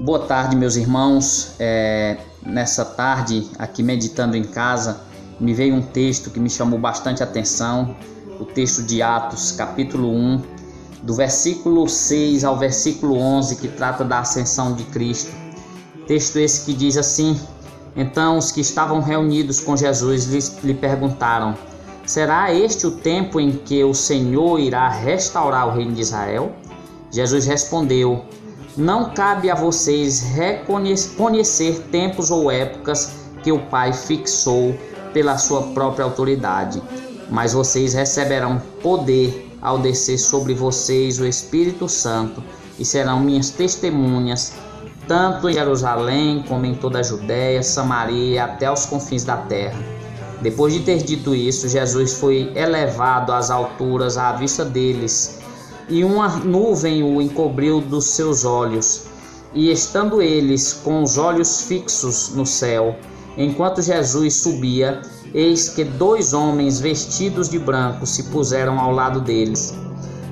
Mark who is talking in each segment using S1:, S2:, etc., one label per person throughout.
S1: Boa tarde, meus irmãos. É, nessa tarde, aqui meditando em casa, me veio um texto que me chamou bastante atenção, o texto de Atos, capítulo 1, do versículo 6 ao versículo 11, que trata da ascensão de Cristo. Texto esse que diz assim: Então os que estavam reunidos com Jesus lhe, lhe perguntaram: Será este o tempo em que o Senhor irá restaurar o reino de Israel? Jesus respondeu: não cabe a vocês reconhecer tempos ou épocas que o Pai fixou pela sua própria autoridade, mas vocês receberão poder ao descer sobre vocês o Espírito Santo e serão minhas testemunhas, tanto em Jerusalém como em toda a Judéia, Samaria até os confins da terra. Depois de ter dito isso, Jesus foi elevado às alturas à vista deles e uma nuvem o encobriu dos seus olhos. E estando eles com os olhos fixos no céu, enquanto Jesus subia, eis que dois homens vestidos de branco se puseram ao lado deles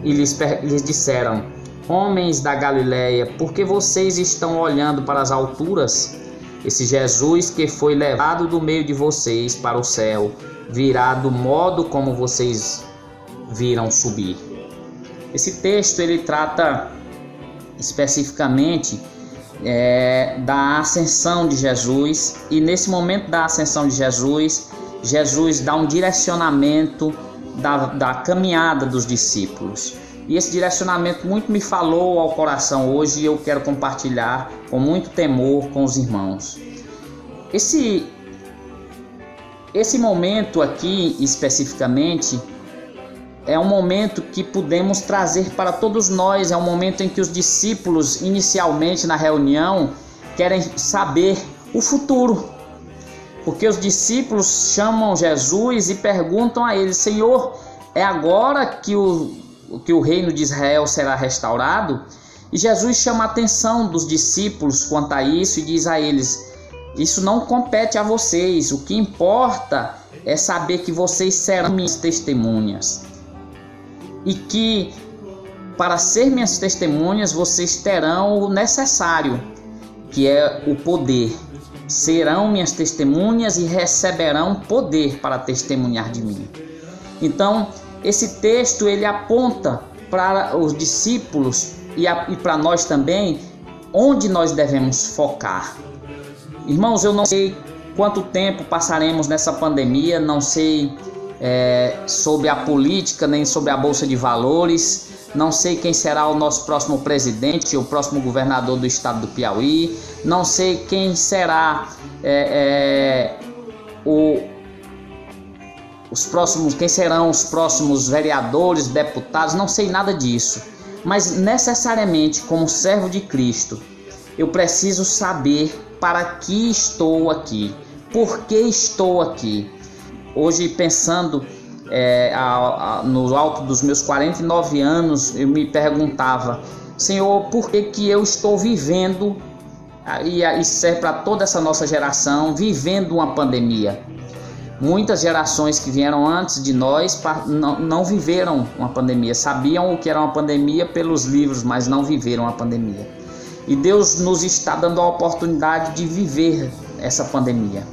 S1: e lhes, lhes disseram: Homens da Galiléia, por que vocês estão olhando para as alturas? Esse Jesus que foi levado do meio de vocês para o céu virá do modo como vocês viram subir. Esse texto ele trata especificamente é, da ascensão de Jesus e nesse momento da ascensão de Jesus, Jesus dá um direcionamento da, da caminhada dos discípulos. E esse direcionamento muito me falou ao coração hoje e eu quero compartilhar com muito temor com os irmãos. Esse esse momento aqui especificamente é um momento que podemos trazer para todos nós, é um momento em que os discípulos, inicialmente na reunião, querem saber o futuro. Porque os discípulos chamam Jesus e perguntam a ele: Senhor, é agora que o, que o reino de Israel será restaurado? E Jesus chama a atenção dos discípulos quanto a isso e diz a eles: Isso não compete a vocês, o que importa é saber que vocês serão minhas testemunhas e que para ser minhas testemunhas vocês terão o necessário, que é o poder. Serão minhas testemunhas e receberão poder para testemunhar de mim. Então, esse texto ele aponta para os discípulos e, e para nós também onde nós devemos focar. Irmãos, eu não sei quanto tempo passaremos nessa pandemia, não sei é, sobre a política, nem sobre a Bolsa de Valores. Não sei quem será o nosso próximo presidente, o próximo governador do estado do Piauí. Não sei quem será é, é, o, os próximos, quem serão os próximos vereadores, deputados. Não sei nada disso. Mas necessariamente, como servo de Cristo, eu preciso saber para que estou aqui, por que estou aqui. Hoje, pensando é, a, a, no alto dos meus 49 anos, eu me perguntava, Senhor, por que, que eu estou vivendo, e isso é para toda essa nossa geração, vivendo uma pandemia? Muitas gerações que vieram antes de nós não, não viveram uma pandemia, sabiam o que era uma pandemia pelos livros, mas não viveram a pandemia. E Deus nos está dando a oportunidade de viver essa pandemia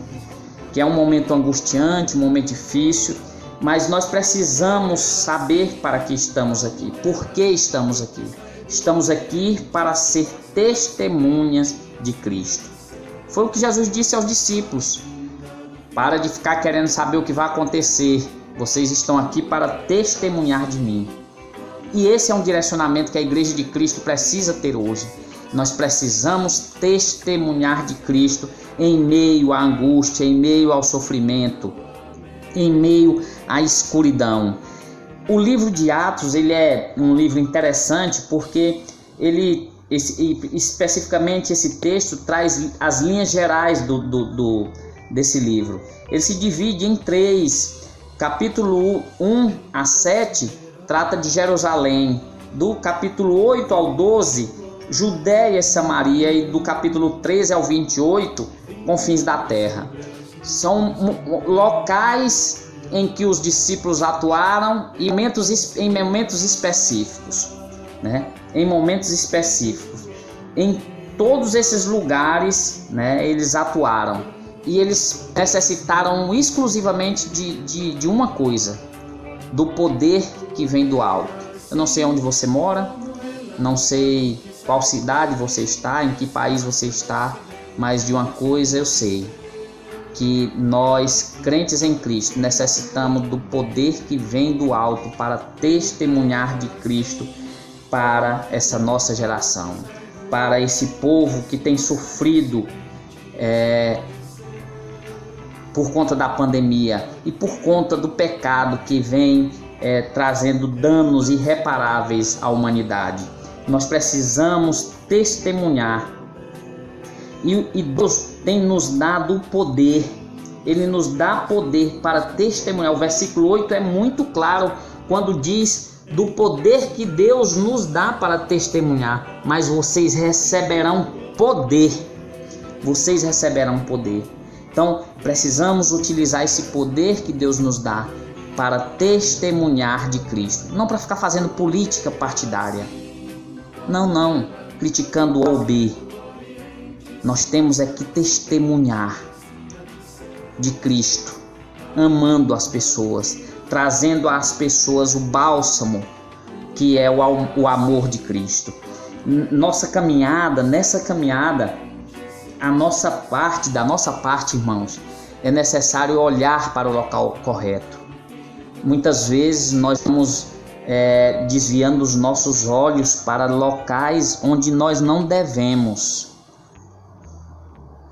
S1: que é um momento angustiante, um momento difícil, mas nós precisamos saber para que estamos aqui, por que estamos aqui. Estamos aqui para ser testemunhas de Cristo. Foi o que Jesus disse aos discípulos. Para de ficar querendo saber o que vai acontecer. Vocês estão aqui para testemunhar de mim. E esse é um direcionamento que a Igreja de Cristo precisa ter hoje. Nós precisamos testemunhar de Cristo em meio à angústia, em meio ao sofrimento, em meio à escuridão. O livro de Atos ele é um livro interessante porque ele esse, especificamente esse texto traz as linhas gerais do, do, do, desse livro. Ele se divide em três. Capítulo 1 a 7 trata de Jerusalém. Do capítulo 8 ao 12, Judéia e Samaria. E do capítulo 13 ao 28, confins da terra. São locais em que os discípulos atuaram em momentos, em momentos específicos, né? Em momentos específicos. Em todos esses lugares, né, eles atuaram e eles necessitaram exclusivamente de, de, de uma coisa: do poder que vem do alto. Eu não sei onde você mora, não sei qual cidade você está, em que país você está, mas de uma coisa eu sei: que nós, crentes em Cristo, necessitamos do poder que vem do alto para testemunhar de Cristo para essa nossa geração, para esse povo que tem sofrido é, por conta da pandemia e por conta do pecado que vem é, trazendo danos irreparáveis à humanidade. Nós precisamos testemunhar e, Deus tem nos dado o poder, Ele nos dá poder para testemunhar. O versículo 8 é muito claro quando diz do poder que Deus nos dá para testemunhar, mas vocês receberão poder. Vocês receberão poder. Então, precisamos utilizar esse poder que Deus nos dá para testemunhar de Cristo, não para ficar fazendo política partidária. Não, não, criticando o B. Nós temos é que testemunhar de Cristo, amando as pessoas, trazendo às pessoas o bálsamo que é o, amor de Cristo. Nossa caminhada, nessa caminhada, a nossa parte, da nossa parte, irmãos, é necessário olhar para o local correto. Muitas vezes nós estamos é, desviando os nossos olhos para locais onde nós não devemos.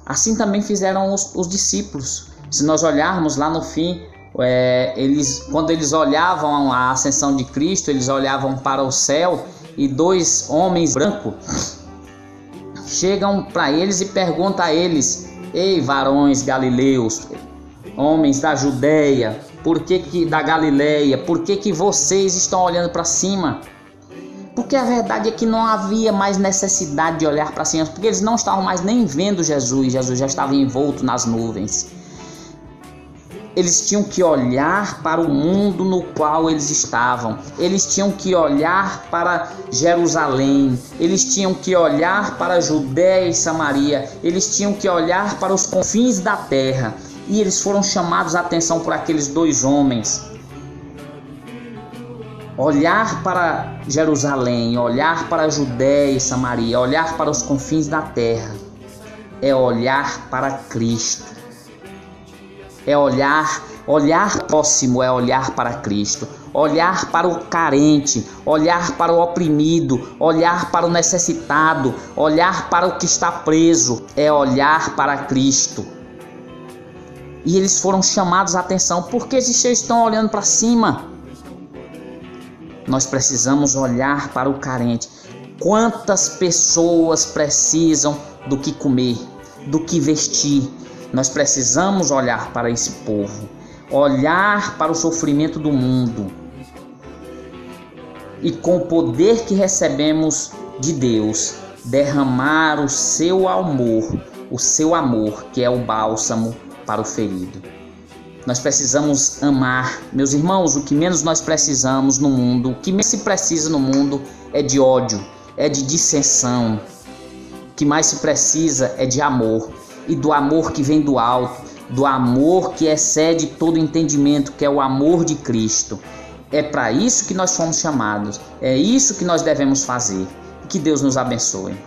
S1: Assim também fizeram os, os discípulos. Se nós olharmos lá no fim, é, eles, quando eles olhavam a ascensão de Cristo, eles olhavam para o céu e dois homens brancos chegam para eles e perguntam a eles: Ei, varões galileus, homens da Judéia, por que, que da Galileia, por que, que vocês estão olhando para cima? Porque a verdade é que não havia mais necessidade de olhar para cima, porque eles não estavam mais nem vendo Jesus, Jesus já estava envolto nas nuvens. Eles tinham que olhar para o mundo no qual eles estavam, eles tinham que olhar para Jerusalém, eles tinham que olhar para Judéia e Samaria, eles tinham que olhar para os confins da terra. E eles foram chamados a atenção por aqueles dois homens. Olhar para Jerusalém, olhar para Judéia e Samaria, olhar para os confins da terra, é olhar para Cristo é olhar, olhar próximo é olhar para Cristo, olhar para o carente, olhar para o oprimido, olhar para o necessitado, olhar para o que está preso, é olhar para Cristo. E eles foram chamados a atenção, porque esses estão olhando para cima. Nós precisamos olhar para o carente. Quantas pessoas precisam do que comer, do que vestir, nós precisamos olhar para esse povo, olhar para o sofrimento do mundo. E com o poder que recebemos de Deus, derramar o seu amor, o seu amor, que é o bálsamo para o ferido. Nós precisamos amar, meus irmãos, o que menos nós precisamos no mundo, o que menos se precisa no mundo é de ódio, é de dissensão. O que mais se precisa é de amor e do amor que vem do alto, do amor que excede todo entendimento, que é o amor de Cristo. É para isso que nós fomos chamados, é isso que nós devemos fazer. Que Deus nos abençoe.